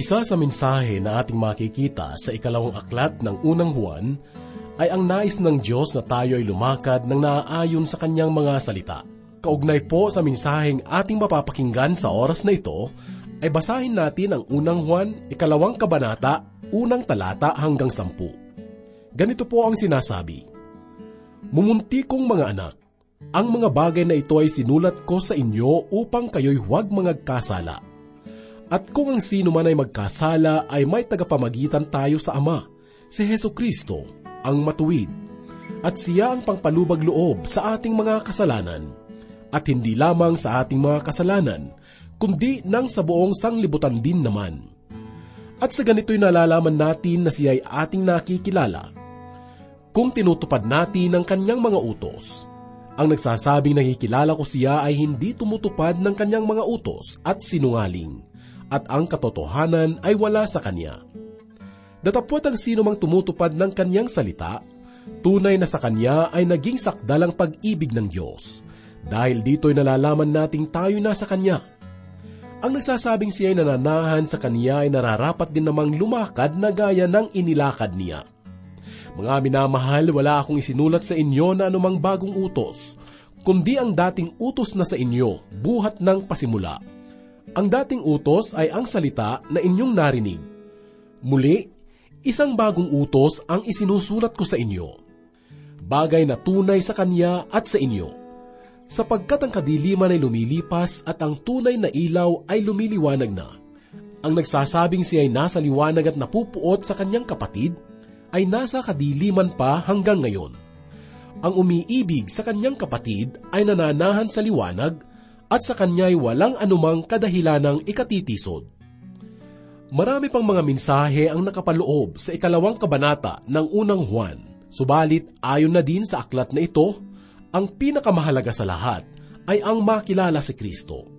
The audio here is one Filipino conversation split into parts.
Isa sa mensahe na ating makikita sa ikalawang aklat ng unang Juan ay ang nais ng Diyos na tayo ay lumakad ng naaayon sa kanyang mga salita. Kaugnay po sa mensaheng ating mapapakinggan sa oras na ito, ay basahin natin ang unang Juan, ikalawang kabanata, unang talata hanggang sampu. Ganito po ang sinasabi, Mumunti kong mga anak, ang mga bagay na ito ay sinulat ko sa inyo upang kayo'y huwag mangagkasala. At kung ang sino man ay magkasala ay may tagapamagitan tayo sa Ama, si Heso Kristo, ang matuwid. At siya ang pangpalubag loob sa ating mga kasalanan. At hindi lamang sa ating mga kasalanan, kundi nang sa buong sanglibutan din naman. At sa ganito'y nalalaman natin na siya ay ating nakikilala. Kung tinutupad natin ang kanyang mga utos, ang nagsasabing nakikilala ko siya ay hindi tumutupad ng kanyang mga utos at sinungaling, at ang katotohanan ay wala sa kanya. Datapwat ang sino mang tumutupad ng kanyang salita, tunay na sa kanya ay naging sakdalang pag-ibig ng Diyos, dahil dito'y nalalaman nating tayo na sa kanya ang nagsasabing siya ay nananahan sa kanya ay nararapat din namang lumakad na gaya ng inilakad niya. Mga minamahal, wala akong isinulat sa inyo na anumang bagong utos, kundi ang dating utos na sa inyo, buhat ng pasimula. Ang dating utos ay ang salita na inyong narinig. Muli, isang bagong utos ang isinusulat ko sa inyo. Bagay na tunay sa kanya at sa inyo sapagkat ang kadiliman ay lumilipas at ang tunay na ilaw ay lumiliwanag na. Ang nagsasabing siya ay nasa liwanag at napupuot sa kanyang kapatid ay nasa kadiliman pa hanggang ngayon. Ang umiibig sa kanyang kapatid ay nananahan sa liwanag at sa kanya ay walang anumang kadahilanang ikatitisod. Marami pang mga mensahe ang nakapaloob sa ikalawang kabanata ng unang Juan, subalit ayon na din sa aklat na ito ang pinakamahalaga sa lahat ay ang makilala si Kristo.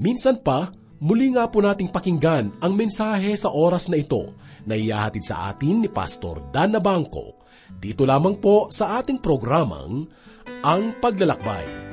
Minsan pa, muli nga po nating pakinggan ang mensahe sa oras na ito na iyahatid sa atin ni Pastor Dan Nabangco dito lamang po sa ating programang Ang Paglalakbay.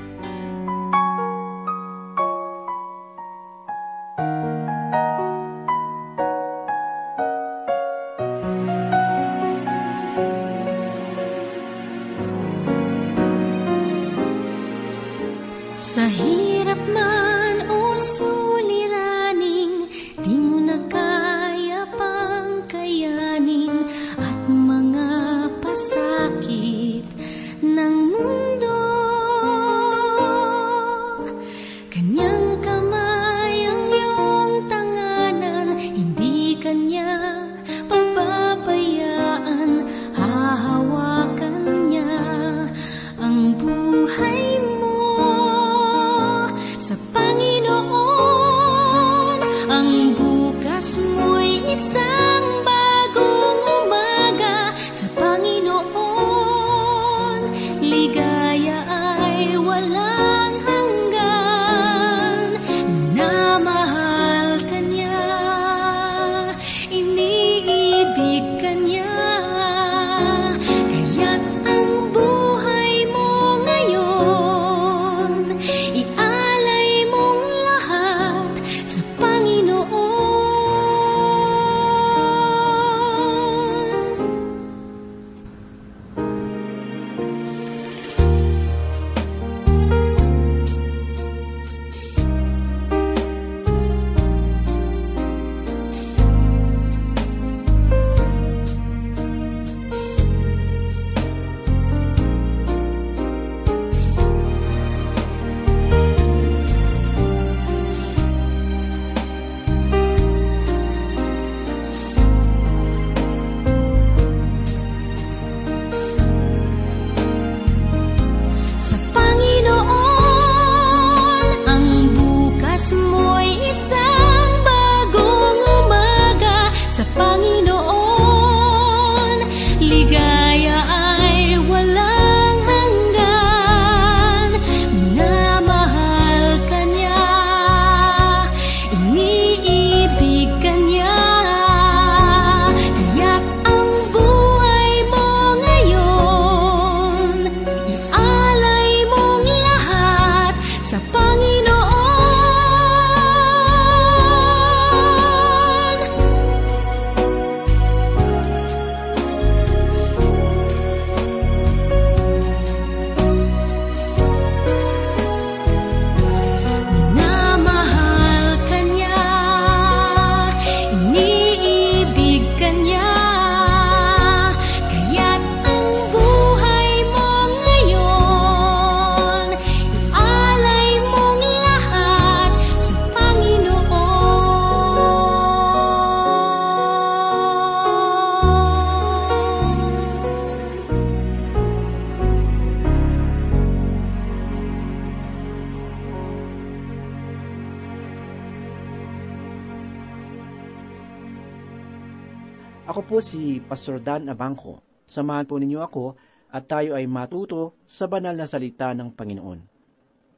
Ako po si Pastor Dan Abangco. Samahan po ninyo ako at tayo ay matuto sa banal na salita ng Panginoon.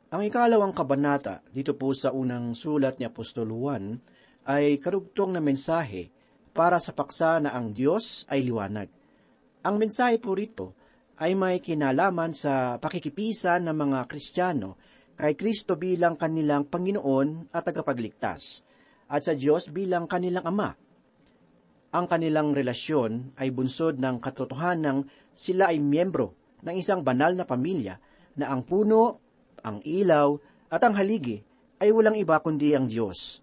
Ang ikalawang kabanata dito po sa unang sulat ni Apostol Juan ay karugtong na mensahe para sa paksa na ang Diyos ay liwanag. Ang mensahe po rito ay may kinalaman sa pakikipisan ng mga Kristiyano kay Kristo bilang kanilang Panginoon at tagapagligtas, at sa Diyos bilang kanilang Ama. Ang kanilang relasyon ay bunsod ng katotohanang sila ay miyembro ng isang banal na pamilya na ang puno, ang ilaw, at ang haligi ay walang iba kundi ang Diyos.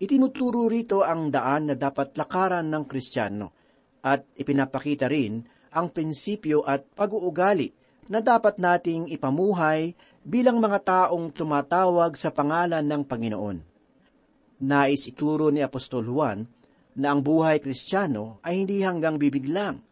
Itinuturo rito ang daan na dapat lakaran ng Kristiyano at ipinapakita rin ang prinsipyo at pag-uugali na dapat nating ipamuhay bilang mga taong tumatawag sa pangalan ng Panginoon. Nais ituro ni Apostol Juan na ang buhay kristyano ay hindi hanggang bibig lang.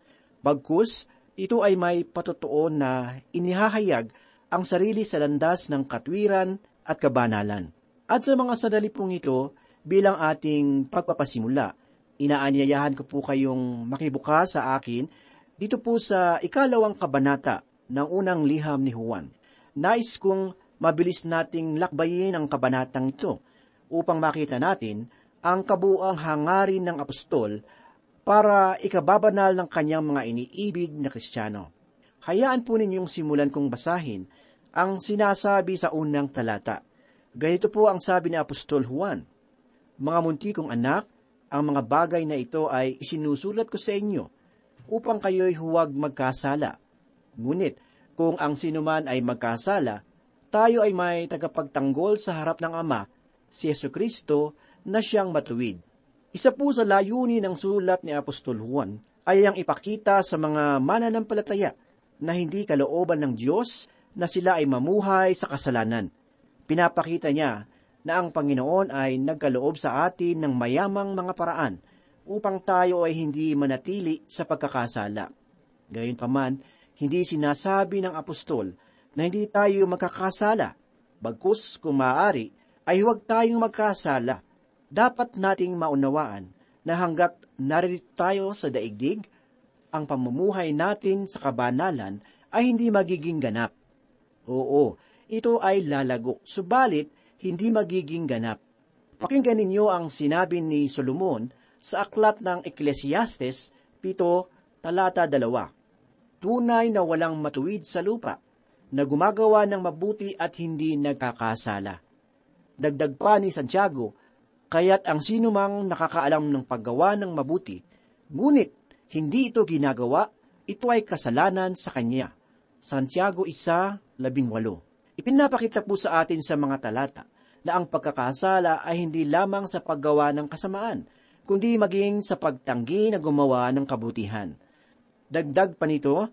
Bagkus, ito ay may patotoo na inihahayag ang sarili sa landas ng katwiran at kabanalan. At sa mga sadali pong ito, bilang ating pagpapasimula. Inaanyayahan ko po kayong makibukas sa akin dito po sa ikalawang kabanata ng unang liham ni Juan. Nais kong mabilis nating lakbayin ang kabanatang ito upang makita natin ang kabuang hangarin ng apostol para ikababanal ng kanyang mga iniibig na kristyano. Hayaan po ninyong simulan kong basahin ang sinasabi sa unang talata. Ganito po ang sabi ni Apostol Juan, mga munti kong anak, ang mga bagay na ito ay isinusulat ko sa inyo upang kayo'y huwag magkasala. Ngunit, kung ang sinuman ay magkasala, tayo ay may tagapagtanggol sa harap ng Ama, si Yesu Kristo, na siyang matuwid. Isa po sa layunin ng sulat ni Apostol Juan ay ang ipakita sa mga mananampalataya na hindi kalooban ng Diyos na sila ay mamuhay sa kasalanan. Pinapakita niya na ang Panginoon ay nagkaloob sa atin ng mayamang mga paraan upang tayo ay hindi manatili sa pagkakasala. Gayunpaman, hindi sinasabi ng apostol na hindi tayo magkakasala. Bagkus kung maaari, ay huwag tayong magkasala. Dapat nating maunawaan na hanggat naririto tayo sa daigdig, ang pamumuhay natin sa kabanalan ay hindi magiging ganap. Oo, ito ay lalago, subalit hindi magiging ganap. Pakinggan ninyo ang sinabi ni Solomon sa aklat ng Ecclesiastes 7, talata 2. Tunay na walang matuwid sa lupa, na gumagawa ng mabuti at hindi nagkakasala. Dagdag pa ni Santiago, kaya't ang sinumang nakakaalam ng paggawa ng mabuti, ngunit hindi ito ginagawa, ito ay kasalanan sa kanya. Santiago 1, labing walo. Ipinapakita po sa atin sa mga talata na ang pagkakasala ay hindi lamang sa paggawa ng kasamaan, kundi maging sa pagtanggi na gumawa ng kabutihan. Dagdag pa nito,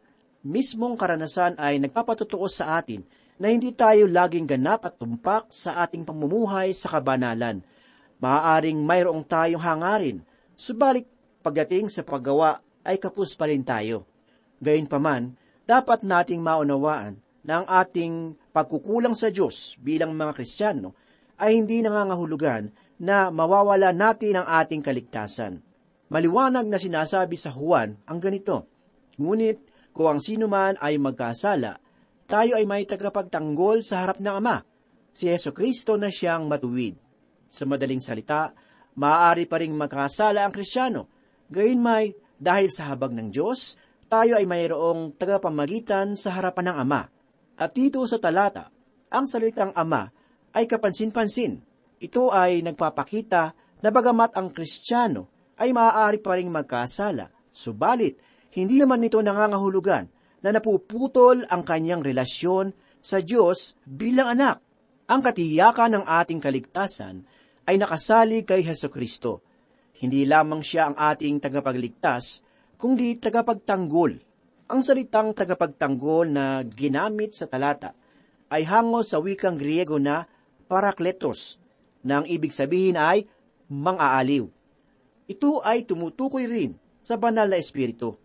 mismong karanasan ay nagpapatutuo sa atin na hindi tayo laging ganap at tumpak sa ating pamumuhay sa kabanalan. Maaaring mayroong tayong hangarin, subalit pagdating sa paggawa ay kapus pa rin tayo. Gayunpaman, dapat nating maunawaan na ang ating pagkukulang sa Diyos bilang mga Kristiyano ay hindi nangangahulugan na mawawala natin ang ating kaligtasan. Maliwanag na sinasabi sa Juan ang ganito, Ngunit kung ang sino man ay magkasala, tayo ay may tagapagtanggol sa harap ng Ama, si Yeso Kristo na siyang matuwid. Sa madaling salita, maaari pa rin magkasala ang Krisyano, gayon may dahil sa habag ng Diyos, tayo ay mayroong tagapamagitan sa harapan ng Ama. At dito sa talata, ang salitang ama ay kapansin-pansin. Ito ay nagpapakita na bagamat ang Kristiyano ay maaari pa rin magkasala, subalit hindi naman nito nangangahulugan na napuputol ang kanyang relasyon sa Diyos bilang anak. Ang katiyakan ng ating kaligtasan ay nakasali kay Heso Kristo. Hindi lamang siya ang ating tagapagligtas, kundi tagapagtanggol ang salitang tagapagtanggol na ginamit sa talata ay hango sa wikang Griego na parakletos, na ang ibig sabihin ay mang-aaliw. Ito ay tumutukoy rin sa banal na espiritu.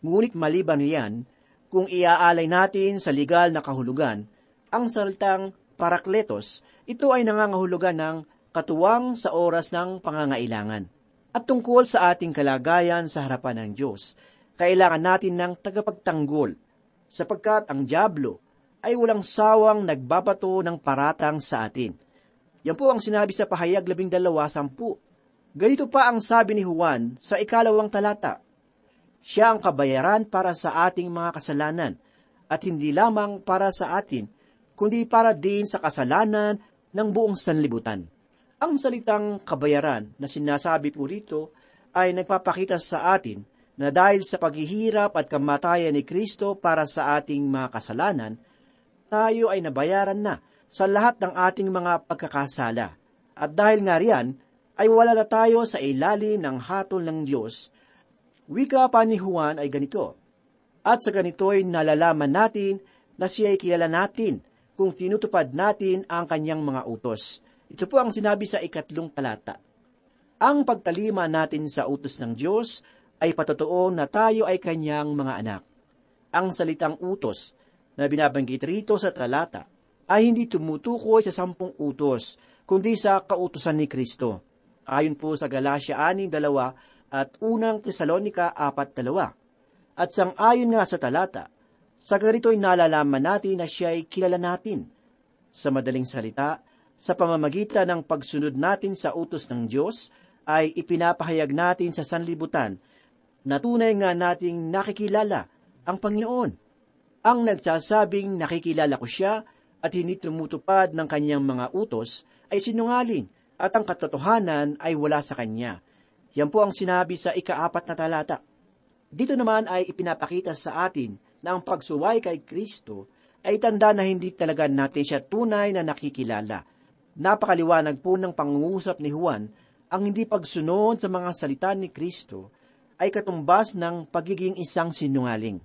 Ngunit maliban riyan, kung iaalay natin sa legal na kahulugan, ang salitang parakletos, ito ay nangangahulugan ng katuwang sa oras ng pangangailangan. At tungkol sa ating kalagayan sa harapan ng Diyos, kailangan natin ng tagapagtanggol, sapagkat ang Diablo ay walang sawang nagbabato ng paratang sa atin. Yan po ang sinabi sa pahayag labing dalawa sampu. Ganito pa ang sabi ni Juan sa ikalawang talata. Siya ang kabayaran para sa ating mga kasalanan, at hindi lamang para sa atin, kundi para din sa kasalanan ng buong sanlibutan. Ang salitang kabayaran na sinasabi po rito ay nagpapakita sa atin na dahil sa paghihirap at kamatayan ni Kristo para sa ating mga kasalanan, tayo ay nabayaran na sa lahat ng ating mga pagkakasala. At dahil nga riyan, ay wala na tayo sa ilalim ng hatol ng Diyos. Wika pa ni Juan ay ganito, At sa ganito'y nalalaman natin na siya ay kilala natin kung tinutupad natin ang kanyang mga utos. Ito po ang sinabi sa ikatlong talata. Ang pagtalima natin sa utos ng Diyos ay patotoo na tayo ay kanyang mga anak. Ang salitang utos na binabanggit rito sa talata ay hindi tumutukoy sa sampung utos, kundi sa kautusan ni Kristo. Ayon po sa Galatia 6.2 at unang Tesalonika 4.2. At sang ayon nga sa talata, sa ganito'y nalalaman natin na siya ay kilala natin. Sa madaling salita, sa pamamagitan ng pagsunod natin sa utos ng Diyos, ay ipinapahayag natin sa sanlibutan na tunay nga nating nakikilala ang Panginoon. Ang nagsasabing nakikilala ko siya at hindi tumutupad ng kanyang mga utos ay sinungaling at ang katotohanan ay wala sa kanya. Yan po ang sinabi sa ikaapat na talata. Dito naman ay ipinapakita sa atin na ang pagsuway kay Kristo ay tanda na hindi talaga natin siya tunay na nakikilala. Napakaliwanag po ng pangungusap ni Juan ang hindi pagsunod sa mga salita ni Kristo ay katumbas ng pagiging isang sinungaling.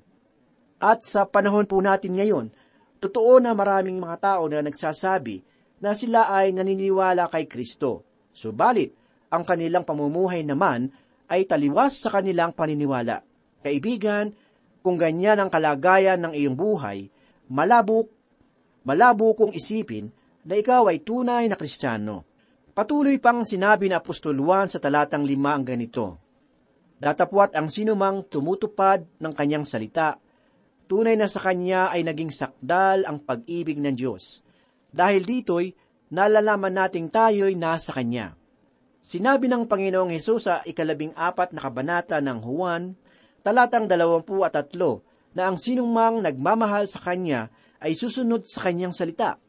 At sa panahon po natin ngayon, totoo na maraming mga tao na nagsasabi na sila ay naniniwala kay Kristo. Subalit, ang kanilang pamumuhay naman ay taliwas sa kanilang paniniwala. Kaibigan, kung ganyan ang kalagayan ng iyong buhay, malabo, malabo kong isipin na ikaw ay tunay na kristyano. Patuloy pang sinabi na Apostol Juan sa talatang lima ang ganito, Datapwat ang sinumang tumutupad ng kanyang salita, tunay na sa kanya ay naging sakdal ang pag-ibig ng Diyos. Dahil dito'y nalalaman nating tayo'y nasa Kanya. Sinabi ng Panginoong Hesus sa ikalabing apat na kabanata ng Juan, talatang dalawampu at tatlo, na ang sinumang nagmamahal sa Kanya ay susunod sa Kanyang salita.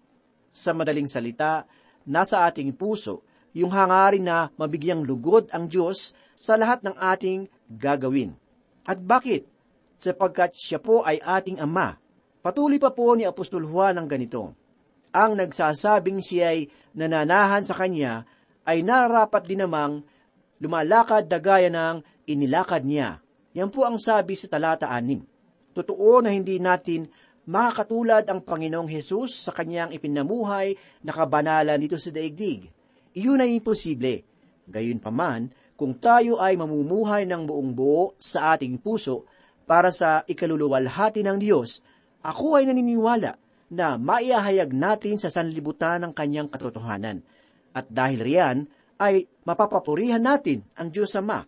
Sa madaling salita, nasa ating puso yung hangarin na mabigyang lugod ang Diyos sa lahat ng ating gagawin. At bakit? Sapagkat siya po ay ating Ama. Patuloy pa po ni Apostol Juan ng ganito, Ang nagsasabing siya ay nananahan sa Kanya ay nararapat din namang lumalakad na gaya ng inilakad niya. Yan po ang sabi sa talata 6. Totoo na hindi natin makakatulad ang Panginoong Hesus sa kanyang ipinamuhay na kabanalan dito sa daigdig iyon ay imposible. Gayunpaman, kung tayo ay mamumuhay ng buong buo sa ating puso para sa ikaluluwalhati ng Diyos, ako ay naniniwala na maiahayag natin sa sanlibutan ng kanyang katotohanan. At dahil riyan, ay mapapapurihan natin ang Diyos Ama.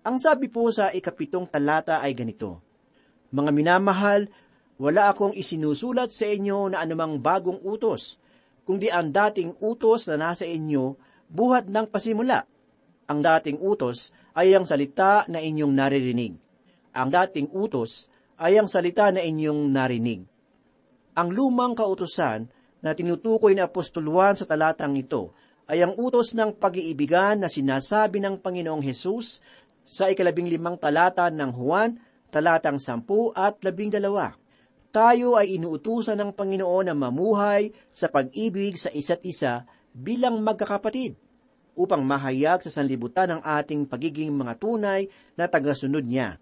Ang sabi po sa ikapitong talata ay ganito, Mga minamahal, wala akong isinusulat sa inyo na anumang bagong utos, kundi ang dating utos na nasa inyo buhat ng pasimula. Ang dating utos ay ang salita na inyong naririnig. Ang dating utos ay ang salita na inyong narinig. Ang lumang kautosan na tinutukoy ni Apostol Juan sa talatang ito ay ang utos ng pag-iibigan na sinasabi ng Panginoong Hesus sa ikalabing limang talata ng Juan, talatang sampu at labing dalawa tayo ay inuutusan ng Panginoon na mamuhay sa pag-ibig sa isa't isa bilang magkakapatid upang mahayag sa sanlibutan ang ating pagiging mga tunay na tagasunod niya.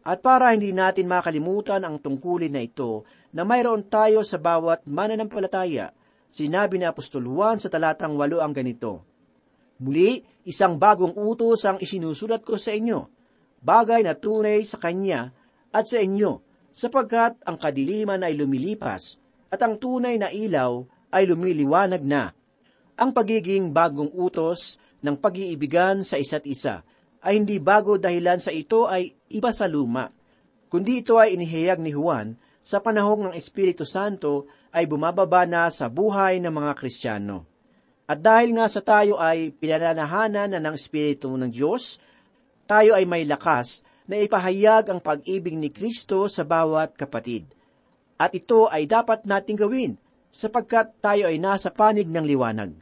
At para hindi natin makalimutan ang tungkulin na ito na mayroon tayo sa bawat mananampalataya, sinabi ni Apostol Juan sa talatang walo ang ganito, Muli, isang bagong utos ang isinusulat ko sa inyo, bagay na tunay sa Kanya at sa inyo, sapagkat ang kadiliman ay lumilipas at ang tunay na ilaw ay lumiliwanag na. Ang pagiging bagong utos ng pag-iibigan sa isa't isa ay hindi bago dahilan sa ito ay iba sa luma, kundi ito ay inihayag ni Juan sa panahong ng Espiritu Santo ay bumababa na sa buhay ng mga Kristiyano. At dahil nga sa tayo ay pinananahanan na ng Espiritu ng Diyos, tayo ay may lakas na ipahayag ang pag-ibig ni Kristo sa bawat kapatid. At ito ay dapat nating gawin sapagkat tayo ay nasa panig ng liwanag.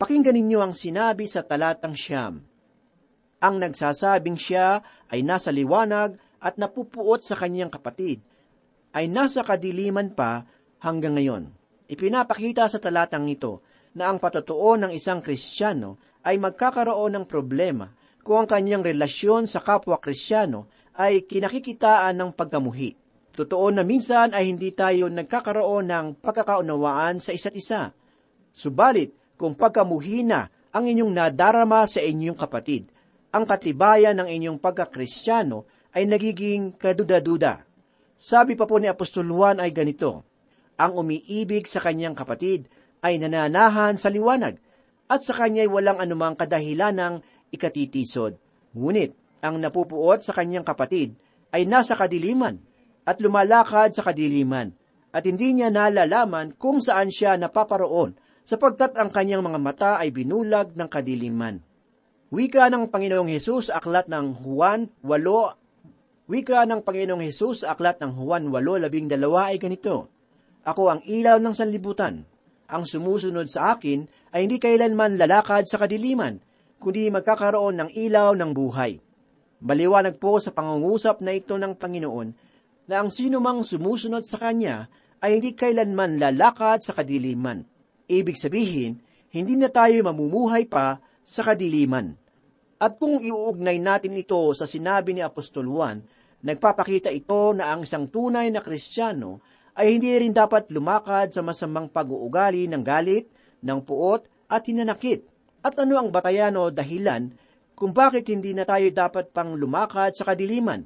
Pakinggan ninyo ang sinabi sa talatang siyam. Ang nagsasabing siya ay nasa liwanag at napupuot sa kanyang kapatid, ay nasa kadiliman pa hanggang ngayon. Ipinapakita sa talatang ito na ang patotoo ng isang Kristiyano ay magkakaroon ng problema kung ang kanyang relasyon sa kapwa Kristiyano ay kinakikitaan ng pagkamuhi. Totoo na minsan ay hindi tayo nagkakaroon ng pagkakaunawaan sa isa't isa. Subalit, kung pagkamuhi na ang inyong nadarama sa inyong kapatid, ang katibayan ng inyong pagkakristyano ay nagiging kaduda-duda. Sabi pa po ni Apostol Juan ay ganito, Ang umiibig sa kanyang kapatid ay nananahan sa liwanag, at sa kanya'y walang anumang kadahilan ng ikatitisod. Ngunit, ang napupuot sa kanyang kapatid ay nasa kadiliman, at lumalakad sa kadiliman, at hindi niya nalalaman kung saan siya napaparoon, sapagkat ang kanyang mga mata ay binulag ng kadiliman. Wika ng Panginoong Hesus aklat ng Juan 8, Wika ng Panginoong Hesus aklat ng Juan 8:12 ay ganito, Ako ang ilaw ng sanlibutan. Ang sumusunod sa akin ay hindi kailanman lalakad sa kadiliman, kundi magkakaroon ng ilaw ng buhay. Baliwanag po sa pangungusap na ito ng Panginoon na ang sino mang sumusunod sa Kanya ay hindi kailanman lalakad sa kadiliman. Ibig sabihin, hindi na tayo mamumuhay pa sa kadiliman. At kung iuugnay natin ito sa sinabi ni Apostol Juan, nagpapakita ito na ang isang tunay na Kristiyano ay hindi rin dapat lumakad sa masamang pag-uugali ng galit, ng puot at hinanakit. At ano ang batayan o dahilan kung bakit hindi na tayo dapat pang lumakad sa kadiliman?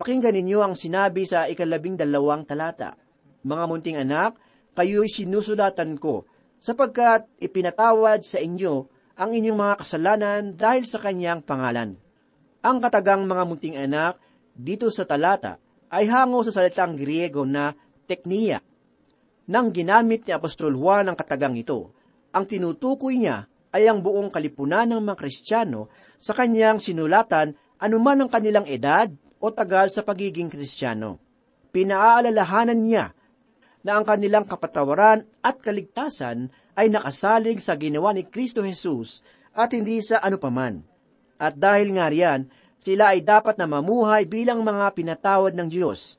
Pakinggan ninyo ang sinabi sa ikalabing dalawang talata. Mga munting anak, kayo'y sinusulatan ko, sapagkat ipinatawad sa inyo ang inyong mga kasalanan dahil sa kanyang pangalan. Ang katagang mga munting anak dito sa talata ay hango sa salitang Griego na tekniya. Nang ginamit ni Apostol Juan ang katagang ito, ang tinutukoy niya ay ang buong kalipunan ng mga Kristiyano sa kanyang sinulatan anuman ang kanilang edad o tagal sa pagiging Kristiyano. Pinaaalalahanan niya na ang kanilang kapatawaran at kaligtasan ay nakasalig sa ginawa ni Kristo Jesus at hindi sa anupaman. At dahil nga riyan, sila ay dapat na mamuhay bilang mga pinatawad ng Diyos,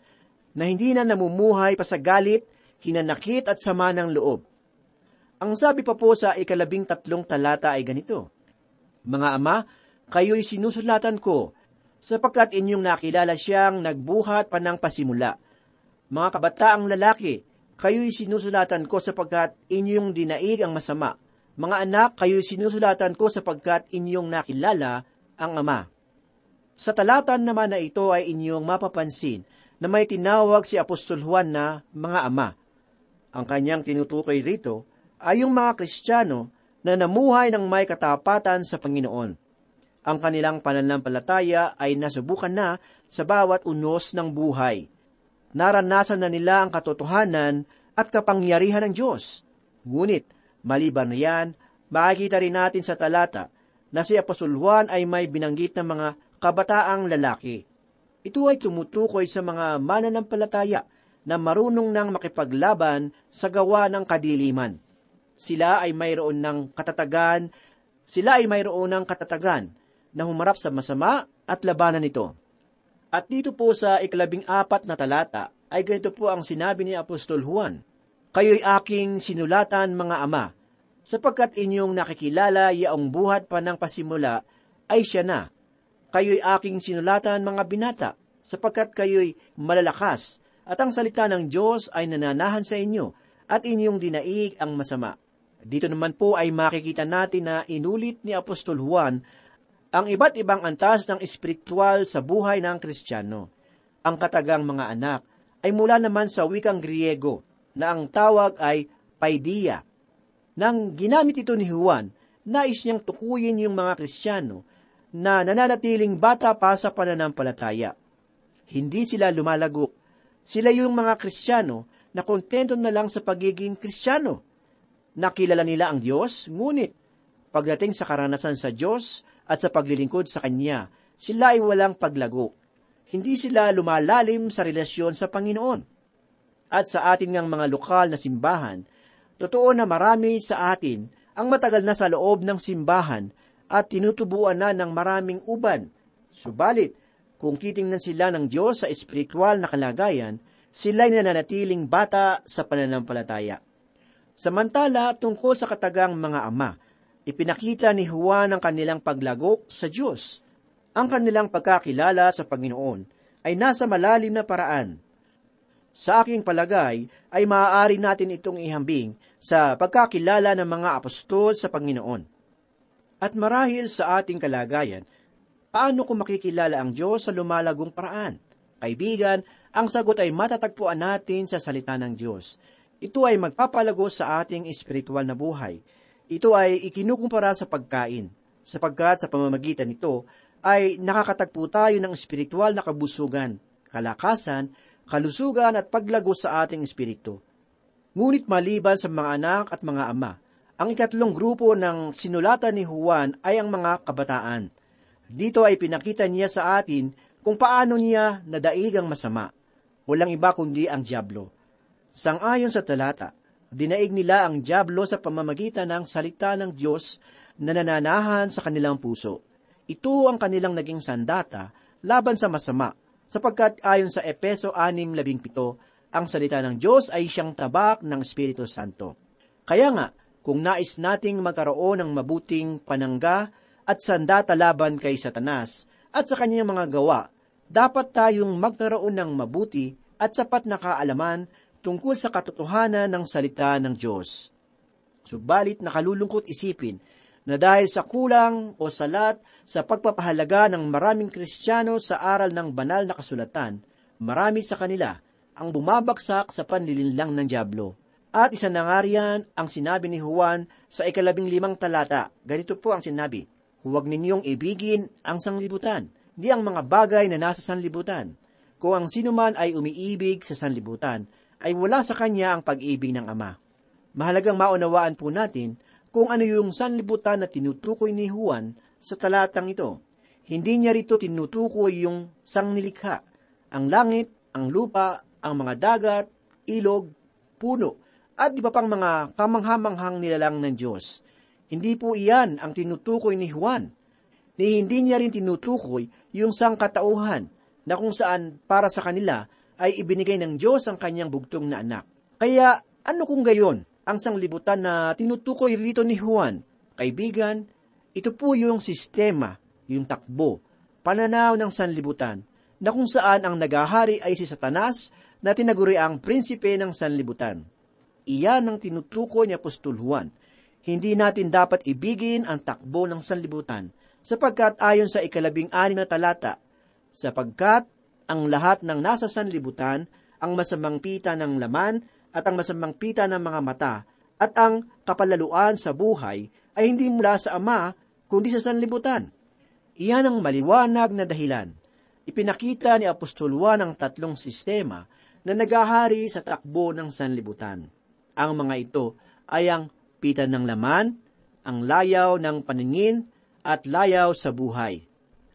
na hindi na namumuhay pa sa galit, hinanakit at sama ng loob. Ang sabi pa po sa ikalabing tatlong talata ay ganito, Mga ama, kayo'y sinusulatan ko, sapagkat inyong nakilala siyang nagbuhat pa ng pasimula. Mga kabataang lalaki, kayo'y sinusulatan ko sapagkat inyong dinaig ang masama. Mga anak, kayo'y sinusulatan ko sapagkat inyong nakilala ang Ama. Sa talatan naman na ito ay inyong mapapansin na may tinawag si Apostol Juan na mga ama. Ang kanyang tinutukoy rito ay yung mga Kristiyano na namuhay ng may katapatan sa Panginoon. Ang kanilang pananampalataya ay nasubukan na sa bawat unos ng buhay naranasan na nila ang katotohanan at kapangyarihan ng Diyos. Ngunit, maliban na yan, makikita rin natin sa talata na si Apostol Juan ay may binanggit ng mga kabataang lalaki. Ito ay tumutukoy sa mga mananampalataya na marunong nang makipaglaban sa gawa ng kadiliman. Sila ay mayroon ng katatagan, sila ay mayroon ng katatagan na humarap sa masama at labanan nito. At dito po sa ikalabing apat na talata, ay ganito po ang sinabi ni Apostol Juan, Kayo'y aking sinulatan mga ama, sapagkat inyong nakikilala yaong buhat pa ng pasimula ay siya na. Kayo'y aking sinulatan mga binata, sapagkat kayo'y malalakas, at ang salita ng Diyos ay nananahan sa inyo, at inyong dinaig ang masama. Dito naman po ay makikita natin na inulit ni Apostol Juan ang iba't ibang antas ng espiritual sa buhay ng Kristiyano. Ang katagang mga anak ay mula naman sa wikang Griego na ang tawag ay paidia. Nang ginamit ito ni Juan, nais niyang tukuyin yung mga Kristiyano na nananatiling bata pa sa pananampalataya. Hindi sila lumalago. Sila yung mga Kristiyano na kontento na lang sa pagiging Kristiyano. Nakilala nila ang Diyos, ngunit pagdating sa karanasan sa Diyos at sa paglilingkod sa Kanya, sila ay walang paglago. Hindi sila lumalalim sa relasyon sa Panginoon. At sa atin ngang mga lokal na simbahan, totoo na marami sa atin ang matagal na sa loob ng simbahan at tinutubuan na ng maraming uban. Subalit, kung titingnan sila ng Diyos sa espiritual na kalagayan, sila'y nananatiling bata sa pananampalataya. Samantala, tungkol sa katagang mga ama, ipinakita ni Juan ang kanilang paglago sa Diyos. Ang kanilang pagkakilala sa Panginoon ay nasa malalim na paraan. Sa aking palagay, ay maaari natin itong ihambing sa pagkakilala ng mga apostol sa Panginoon. At marahil sa ating kalagayan, paano ko makikilala ang Diyos sa lumalagong paraan? Kaibigan, ang sagot ay matatagpuan natin sa salita ng Diyos. Ito ay magpapalago sa ating espiritual na buhay. Ito ay ikinukumpara sa pagkain, sapagkat sa pamamagitan nito ay nakakatagpo tayo ng espiritual na kabusugan, kalakasan, kalusugan at paglago sa ating espiritu. Ngunit maliban sa mga anak at mga ama, ang ikatlong grupo ng sinulatan ni Juan ay ang mga kabataan. Dito ay pinakita niya sa atin kung paano niya nadaig ang masama. Walang iba kundi ang Diablo. Sangayon sa talata, dinaig nila ang Diablo sa pamamagitan ng salita ng Diyos na nananahan sa kanilang puso. Ito ang kanilang naging sandata laban sa masama, sapagkat ayon sa Epeso 6.17, ang salita ng Diyos ay siyang tabak ng Espiritu Santo. Kaya nga, kung nais nating magkaroon ng mabuting panangga at sandata laban kay Satanas at sa kanyang mga gawa, dapat tayong magkaroon ng mabuti at sapat na kaalaman tungkol sa katotohanan ng salita ng Diyos. Subalit nakalulungkot isipin na dahil sa kulang o salat sa pagpapahalaga ng maraming Kristiyano sa aral ng banal na kasulatan, marami sa kanila ang bumabaksak sa panlilinlang ng Diablo. At isa na nga riyan ang sinabi ni Juan sa ikalabing limang talata. Ganito po ang sinabi, Huwag ninyong ibigin ang sanglibutan, di ang mga bagay na nasa sanlibutan. Kung ang sinuman ay umiibig sa sanlibutan, ay wala sa kanya ang pag-ibig ng Ama. Mahalagang maunawaan po natin kung ano yung sanlibutan na tinutukoy ni Juan sa talatang ito. Hindi niya rito tinutukoy yung sangnilikha, ang langit, ang lupa, ang mga dagat, ilog, puno, at iba pang mga kamanghamanghang nilalang ng Diyos. Hindi po iyan ang tinutukoy ni Juan. Ni hindi niya rin tinutukoy yung sangkatauhan na kung saan para sa kanila ay ibinigay ng Diyos ang kanyang bugtong na anak. Kaya ano kung gayon ang sanglibutan na tinutukoy rito ni Juan? Kaibigan, ito po yung sistema, yung takbo, pananaw ng sanlibutan, na kung saan ang nagahari ay si Satanas na tinaguri ang prinsipe ng sanlibutan. Iyan ang tinutukoy ni Apostol Juan. Hindi natin dapat ibigin ang takbo ng sanlibutan, sapagkat ayon sa ikalabing anim na talata, sapagkat ang lahat ng nasa sanlibutan, ang masamang pita ng laman at ang masamang pita ng mga mata, at ang kapalaluan sa buhay ay hindi mula sa Ama, kundi sa sanlibutan. Iyan ang maliwanag na dahilan. Ipinakita ni Apostol Juan ang tatlong sistema na nagahari sa takbo ng sanlibutan. Ang mga ito ay ang pita ng laman, ang layaw ng paningin, at layaw sa buhay.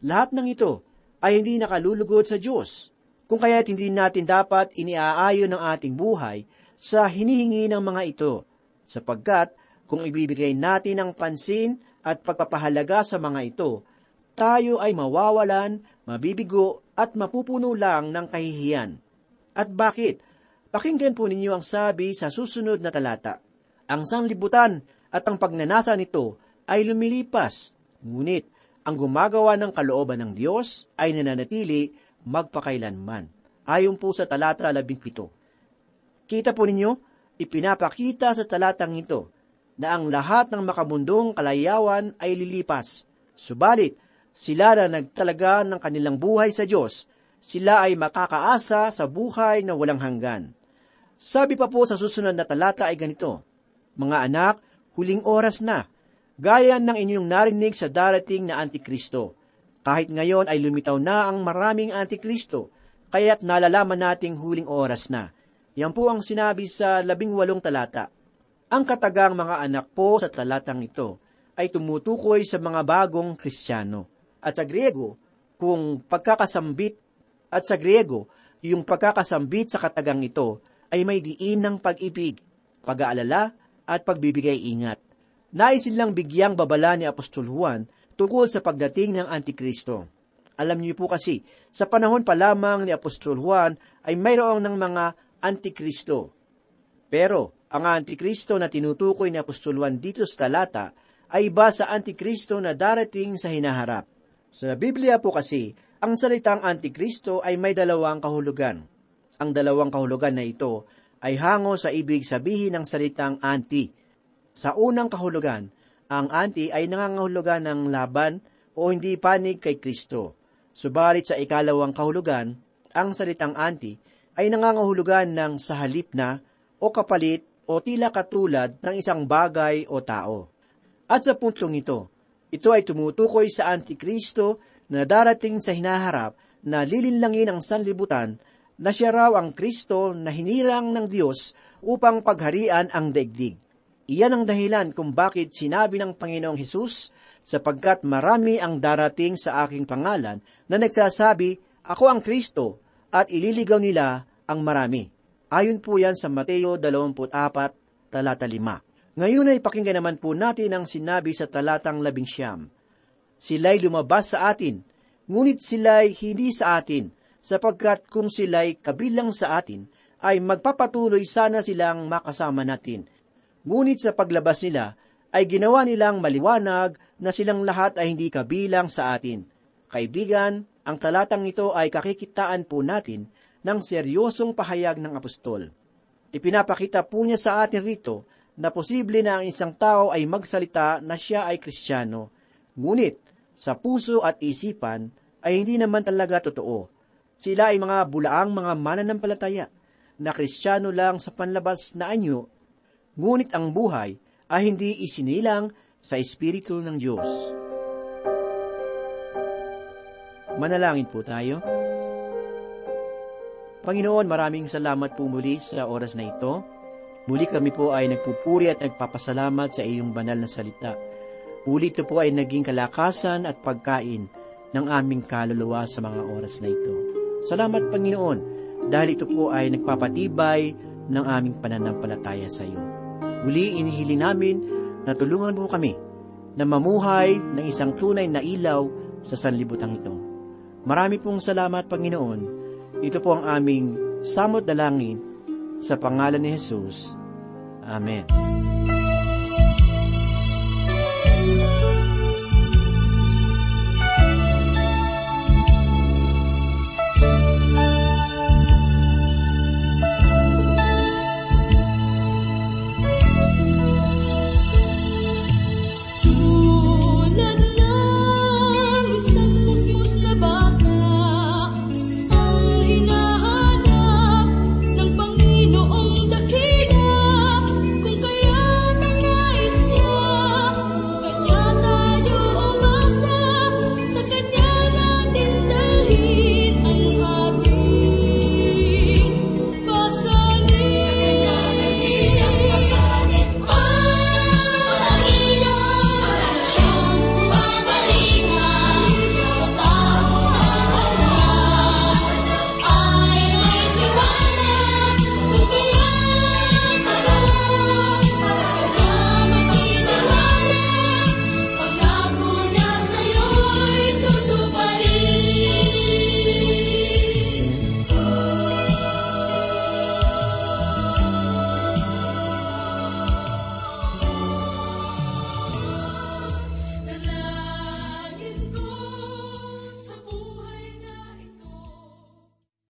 Lahat ng ito ay hindi nakalulugod sa Diyos, kung kaya't hindi natin dapat iniaayon ng ating buhay sa hinihingi ng mga ito, sapagkat kung ibibigay natin ang pansin at pagpapahalaga sa mga ito, tayo ay mawawalan, mabibigo at mapupuno lang ng kahihiyan. At bakit? Pakinggan po ninyo ang sabi sa susunod na talata. Ang sanglibutan at ang pagnanasa nito ay lumilipas, ngunit ang gumagawa ng kalooban ng Diyos ay nananatili magpakailanman. Ayon po sa talata 17. Kita po ninyo, ipinapakita sa talatang ito na ang lahat ng makamundong kalayawan ay lilipas. Subalit, sila na nagtalaga ng kanilang buhay sa Diyos, sila ay makakaasa sa buhay na walang hanggan. Sabi pa po sa susunod na talata ay ganito, Mga anak, huling oras na, gaya ng inyong narinig sa darating na Antikristo. Kahit ngayon ay lumitaw na ang maraming antikristo, kaya't nalalaman nating huling oras na. Yan po ang sinabi sa labing walong talata. Ang katagang mga anak po sa talatang ito ay tumutukoy sa mga bagong kristyano. At sa Griego, kung pagkakasambit at sa Griego, yung pagkakasambit sa katagang ito ay may diin ng pag-ibig, pag-aalala at pagbibigay ingat. Nais silang bigyang babala ni Apostol Juan tungkol sa pagdating ng Antikristo. Alam niyo po kasi, sa panahon pa lamang ni Apostol Juan ay mayroong ng mga Antikristo. Pero, ang Antikristo na tinutukoy ni Apostol Juan dito sa talata ay iba sa Antikristo na darating sa hinaharap. Sa Biblia po kasi, ang salitang Antikristo ay may dalawang kahulugan. Ang dalawang kahulugan na ito ay hango sa ibig sabihin ng salitang anti. Sa unang kahulugan, ang anti ay nangangahulugan ng laban o hindi panig kay Kristo. Subalit sa ikalawang kahulugan, ang salitang anti ay nangangahulugan ng sa halip na o kapalit o tila katulad ng isang bagay o tao. At sa puntong ito, ito ay tumutukoy sa Antikristo na darating sa hinaharap na lilinlangin ang sanlibutan na siya raw ang Kristo na hinirang ng Diyos upang pagharian ang daigdig. Iyan ang dahilan kung bakit sinabi ng Panginoong Hesus, sapagkat marami ang darating sa aking pangalan na nagsasabi, Ako ang Kristo, at ililigaw nila ang marami. Ayon po yan sa Mateo 24, talata 5. Ngayon ay pakinggan naman po natin ang sinabi sa talatang labing siyam. Sila'y lumabas sa atin, ngunit sila'y hindi sa atin, sapagkat kung sila'y kabilang sa atin, ay magpapatuloy sana silang makasama natin Ngunit sa paglabas nila, ay ginawa nilang maliwanag na silang lahat ay hindi kabilang sa atin. Kaibigan, ang talatang ito ay kakikitaan po natin ng seryosong pahayag ng apostol. Ipinapakita po niya sa atin rito na posible na ang isang tao ay magsalita na siya ay kristyano, ngunit sa puso at isipan ay hindi naman talaga totoo. Sila ay mga bulaang mga mananampalataya na kristyano lang sa panlabas na anyo ngunit ang buhay ay hindi isinilang sa Espiritu ng Diyos. Manalangin po tayo. Panginoon, maraming salamat po muli sa oras na ito. Muli kami po ay nagpupuri at nagpapasalamat sa iyong banal na salita. Muli ito po ay naging kalakasan at pagkain ng aming kaluluwa sa mga oras na ito. Salamat, Panginoon, dahil ito po ay nagpapatibay ng aming pananampalataya sa iyo. Muli inihili namin na tulungan mo kami na mamuhay ng isang tunay na ilaw sa sanlibutan ito. Marami pong salamat, Panginoon. Ito po ang aming samot dalangin sa pangalan ni Jesus. Amen.